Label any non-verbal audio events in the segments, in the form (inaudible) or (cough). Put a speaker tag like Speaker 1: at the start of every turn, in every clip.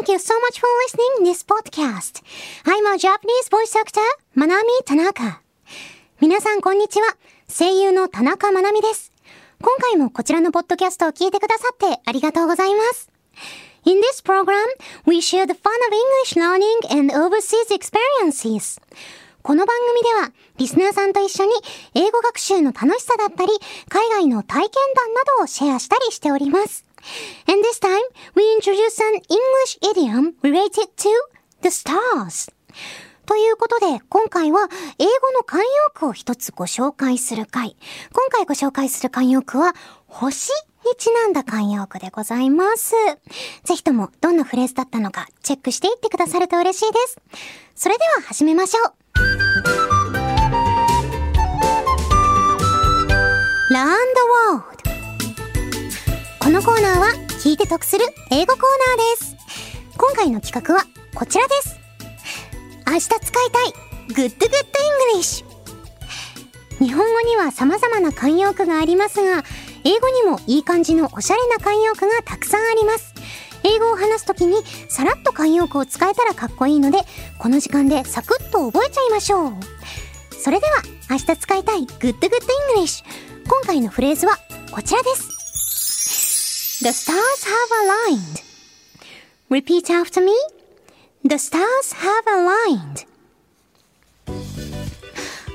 Speaker 1: thank you so much for listening this podcast. I'm a Japanese voice actor, Manami Tanaka. 皆さんこんにちは。声優の田中まなみです。今回もこちらのポッドキャストを聞いてくださってありがとうございます。In this program, we share the fun of English learning and overseas experiences. この番組では、リスナーさんと一緒に英語学習の楽しさだったり、海外の体験談などをシェアしたりしております。And this time, we introduce an English idiom related to the stars. ということで、今回は英語の慣用句を一つご紹介する回。今回ご紹介する慣用句は、星にちなんだ慣用句でございます。ぜひともどんなフレーズだったのかチェックしていってくださると嬉しいです。それでは始めましょう。ランドワールド。このコーナーは聞いて得する英語コーナーです。今回の企画はこちらです。明日使いたい Good Good English 日本語には様々な慣用句がありますが、英語にもいい感じのおしゃれな慣用句がたくさんあります。英語を話すときにさらっと慣用句を使えたらかっこいいので、この時間でサクッと覚えちゃいましょう。それでは、明日使いたい Good Good English。今回のフレーズはこちらです。The stars have aligned. Repeat after me. The stars have aligned.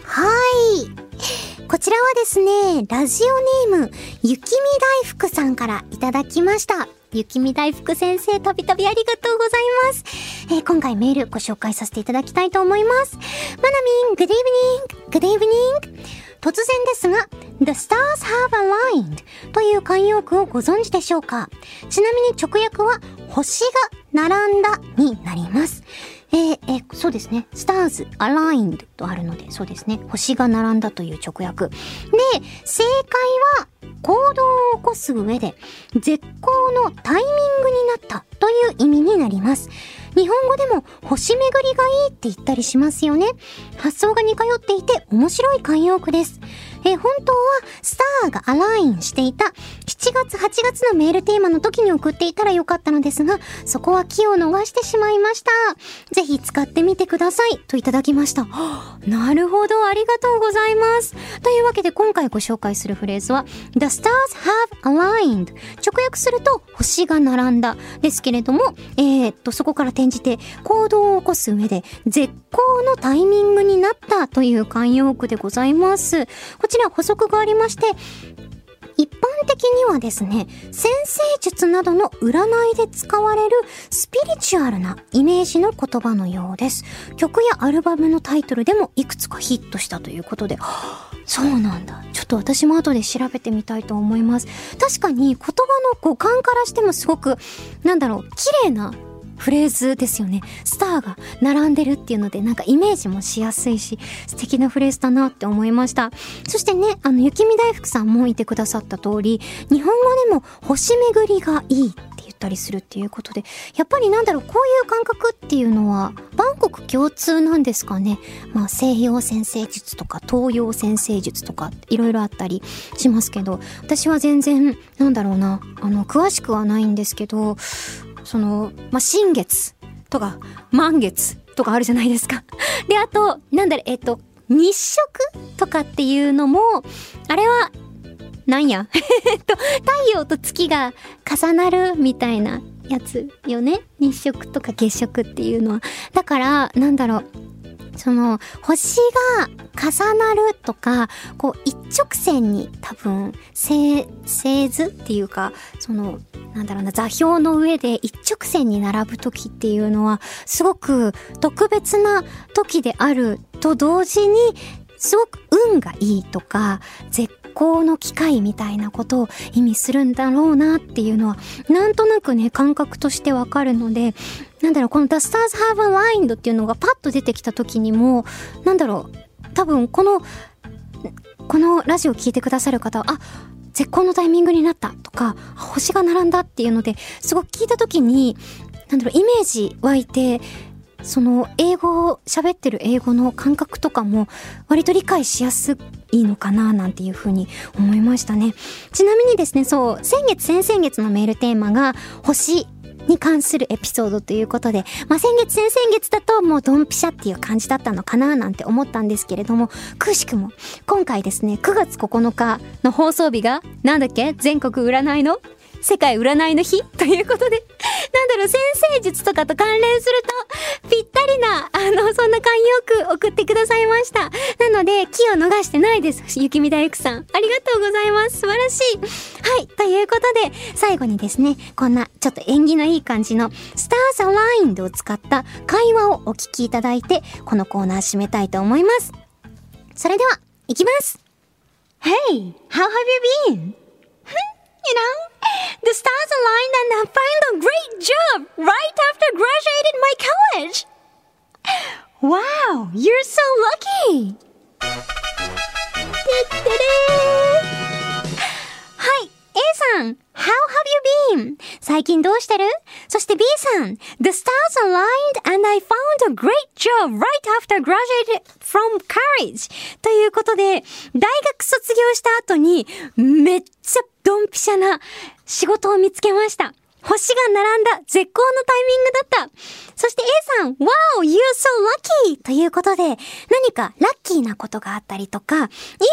Speaker 1: はい。こちらはですね、ラジオネーム、雪見大福さんからいただきました。雪見大福先生、たびたびありがとうございます。えー、今回メールご紹介させていただきたいと思います。マナミン、グ o イ evening, good evening. 突然ですが、The stars have aligned という慣用句をご存知でしょうか？ちなみに直訳は、星が並んだになります。えー、えー、そうですね。stars aligned とあるので、そうですね。星が並んだという直訳。で、正解は、行動を起こす上で、絶好のタイミングになったという意味になります。日本語でも星巡りがいいって言ったりしますよね。発想が似通っていて面白い慣用句です。え本当はスターがアラインしていた7月8月のメールテーマの時に送っていたらよかったのですが、そこは気を逃してしまいました。ぜひ使ってみてくださいといただきました。(gasps) なるほど、ありがとうございます。というわけで今回ご紹介するフレーズは The stars have aligned 直訳すると星が並んだですけれども、えー、っと、そこから転じて行動を起こす上で絶好のタイミングになったという慣用句でございます。こちちら補足がありまして、一般的にはですね、先生術などの占いで使われるスピリチュアルなイメージの言葉のようです。曲やアルバムのタイトルでもいくつかヒットしたということで、そうなんだ。ちょっと私も後で調べてみたいと思います。確かに言葉の五感からしてもすごく、なんだろう、綺麗なフレーズですよね。スターが並んでるっていうので、なんかイメージもしやすいし、素敵なフレーズだなって思いました。そしてね、あの、雪見大福さんもいてくださった通り、日本語でも星巡りがいいって言ったりするっていうことで、やっぱりなんだろう、こういう感覚っていうのは、万国共通なんですかね。まあ、西洋先生術とか東洋先生術とか、いろいろあったりしますけど、私は全然、なんだろうな、あの、詳しくはないんですけど、その、まあ、新月とか満月とかあるじゃないですか。(laughs) で、あと、なんだろ、えっと、日食とかっていうのも、あれは、なんや？(laughs) えっと、太陽と月が重なるみたいなやつよね？日食とか月食っていうのは。だから、なんだろう。その、星が重なるとか、こう、一直線に多分、星、星図っていうか、その、なんだろうな、座標の上で一直線に並ぶ時っていうのは、すごく特別な時であると同時に、すごく運がいいとか、絶好の機会みたいなことを意味するんだろうなっていうのは、なんとなくね、感覚としてわかるので、なんだろう、この The Stars Have Aligned っていうのがパッと出てきた時にも、なんだろう、多分この、このラジオ聴いてくださる方は、あ、絶好のタイミングになったとか、星が並んだっていうので、すごく聞いた時に、なんだろう、イメージ湧いて、その英語を喋ってる英語の感覚とかも割と理解しやすいいのかななんていうふうに思いましたね。ちなみにですね、そう、先月先々月のメールテーマが星に関するエピソードということで、まあ、先月先々月だともうドンピシャっていう感じだったのかななんて思ったんですけれども、くしくも、今回ですね、9月9日の放送日が、なんだっけ？全国占いの世界占いの日ということで、なんだろう、先生術とかと関連すると、ぴったりな、あの、そんな慣用句送ってくださいました。なので、気を逃してないです。雪見大福さん。ありがとうございます。素晴らしい。はい。ということで、最後にですね、こんな、ちょっと縁起のいい感じの、スターズアラインドを使った会話をお聞きいただいて、このコーナー締めたいと思います。それでは、いきます
Speaker 2: Hey, how have you been? (laughs) you know, the stars aligned and I found a great job right after graduating my college. Wow, you're so lucky.
Speaker 1: はい、A さん、How have you been? 最近どうしてるそして B さん、The stars aligned and I found a great job right after graduating from college. ということで、大学卒業した後に、めっちゃド ンピシャな仕事を見つけました。星が並んだ絶好のタイミングだった。そして A さん、Wow, you're so lucky! ということで、何かラッキーなことがあったりとか、いい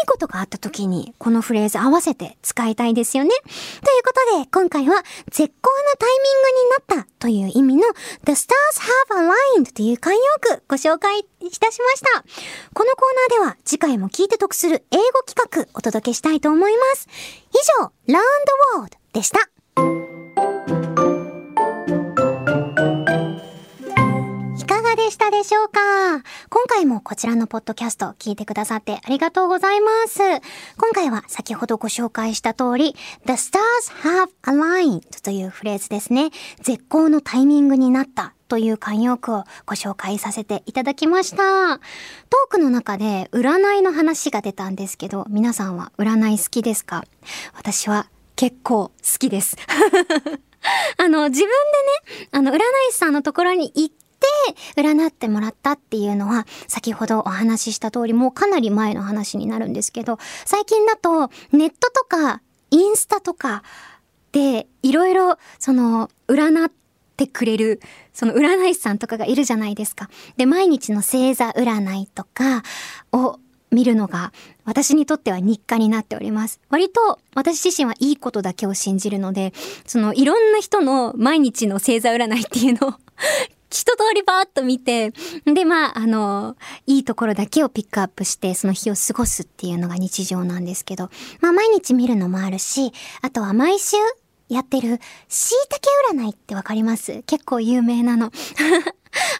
Speaker 1: ことがあった時に、このフレーズ合わせて使いたいですよね。ということで、今回は絶好なタイミングになったという意の The stars have aligned という慣用句ご紹介いたしました。このコーナーでは次回も聞いて得する英語企画お届けしたいと思います。以上、Learn the World でした。したでしょうか？今回もこちらのポッドキャスト聞いてくださってありがとうございます。今回は先ほどご紹介した通り、The stars have aligned というフレーズですね。絶好のタイミングになったという慣用句をご紹介させていただきました。トークの中で占いの話が出たんですけど、皆さんは占い好きですか？私は結構好きです。(laughs) あの、自分でね、あの、占い師さんのところに行っ占ってもらったっていうのは、先ほどお話しした通り、もうかなり前の話になるんですけど、最近だとネットとかインスタとかでいろいろその占ってくれる、その占い師さんとかがいるじゃないですか。で、毎日の星座占いとかを見るのが私にとっては日課になっております。割と私自身はいいことだけを信じるので、そのいろんな人の毎日の星座占いっていうのを一通りバーッと見て、で、まあ、あの、いいところだけをピックアップして、その日を過ごすっていうのが日常なんですけど、まあ、毎日見るのもあるし、あとは毎週やってる、椎茸占いってわかります？結構有名なの。(laughs)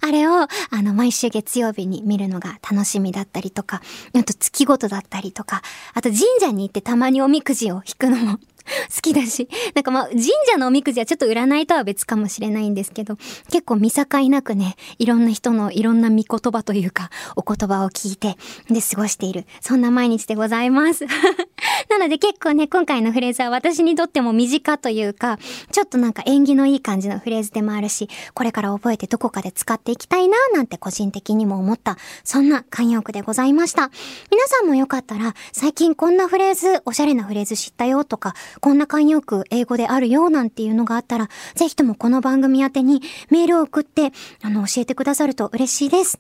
Speaker 1: あれを、あの、毎週月曜日に見るのが楽しみだったりとか、あと月ごとだったりとか、あと神社に行ってたまにおみくじを引くのも (laughs) 好きだし、なんかまあ神社のおみくじはちょっと占いとは別かもしれないんですけど、結構見境なくね、いろんな人のいろんな見言葉というか、お言葉を聞いて、で過ごしている、そんな毎日でございます。(laughs) なので結構ね、今回のフレーズは私にとっても身近というか、ちょっとなんか縁起のいい感じのフレーズでもあるし、これから覚えてどこかで使っていきたいな、なんて個人的にも思った、そんな慣用句でございました。皆さんもよかったら、最近こんなフレーズ、おしゃれなフレーズ知ったよとか、こんな慣用句英語であるよなんていうのがあったら、ぜひともこの番組宛てにメールを送って、あの、教えてくださると嬉しいです。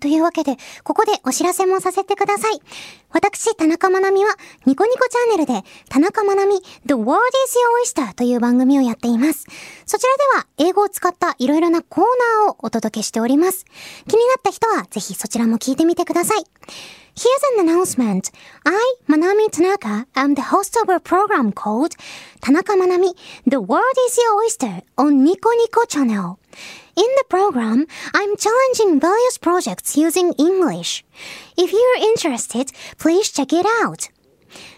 Speaker 1: というわけで、ここでお知らせもさせてください。私、田中まなみは、ニコニコチャンネルで、田中まなみ、The World is Your Oyster という番組をやっています。そちらでは、英語を使ったいろいろなコーナーをお届けしております。気になった人は、ぜひそちらも聞いてみてください。Here's an announcement.I, Manami 田中, am the host of a program called, 田中まなみ、The World is Your Oyster on ニコニコ Channel. In the program, I'm challenging various projects using English. If you're interested, please check it out.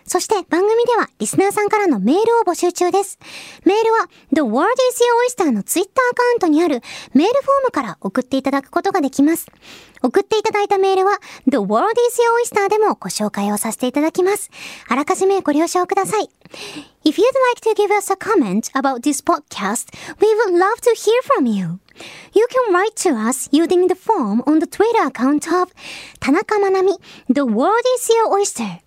Speaker 1: そして番組ではリスナーさんからのメールを募集中です。メールは The World is Your Oyster のツイッターアカウントにあるメールフォームから送っていただくことができます。送っていただいたメールは The World is Your Oyster でもご紹介をさせていただきます。あらかじめご了承ください。If you'd like to give us a comment about this podcast, we would love to hear from you. You can write to us using the form on the Twitter account of Tanaka Manami, The World is Your Oyster.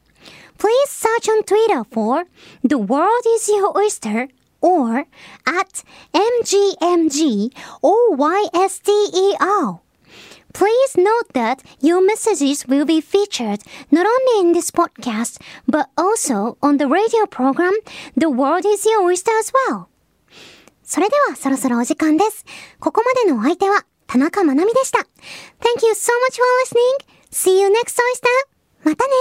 Speaker 1: Please search on Twitter for The World is Your Oyster or at MGMGOYSTER. Please note that your messages will be featured not only in this podcast, but also on the radio program The World is Your Oyster as well. それではそろそろお時間です。ここまでのお相手は田中まなみでした。Thank you so much for listening. See you next oyster. またね。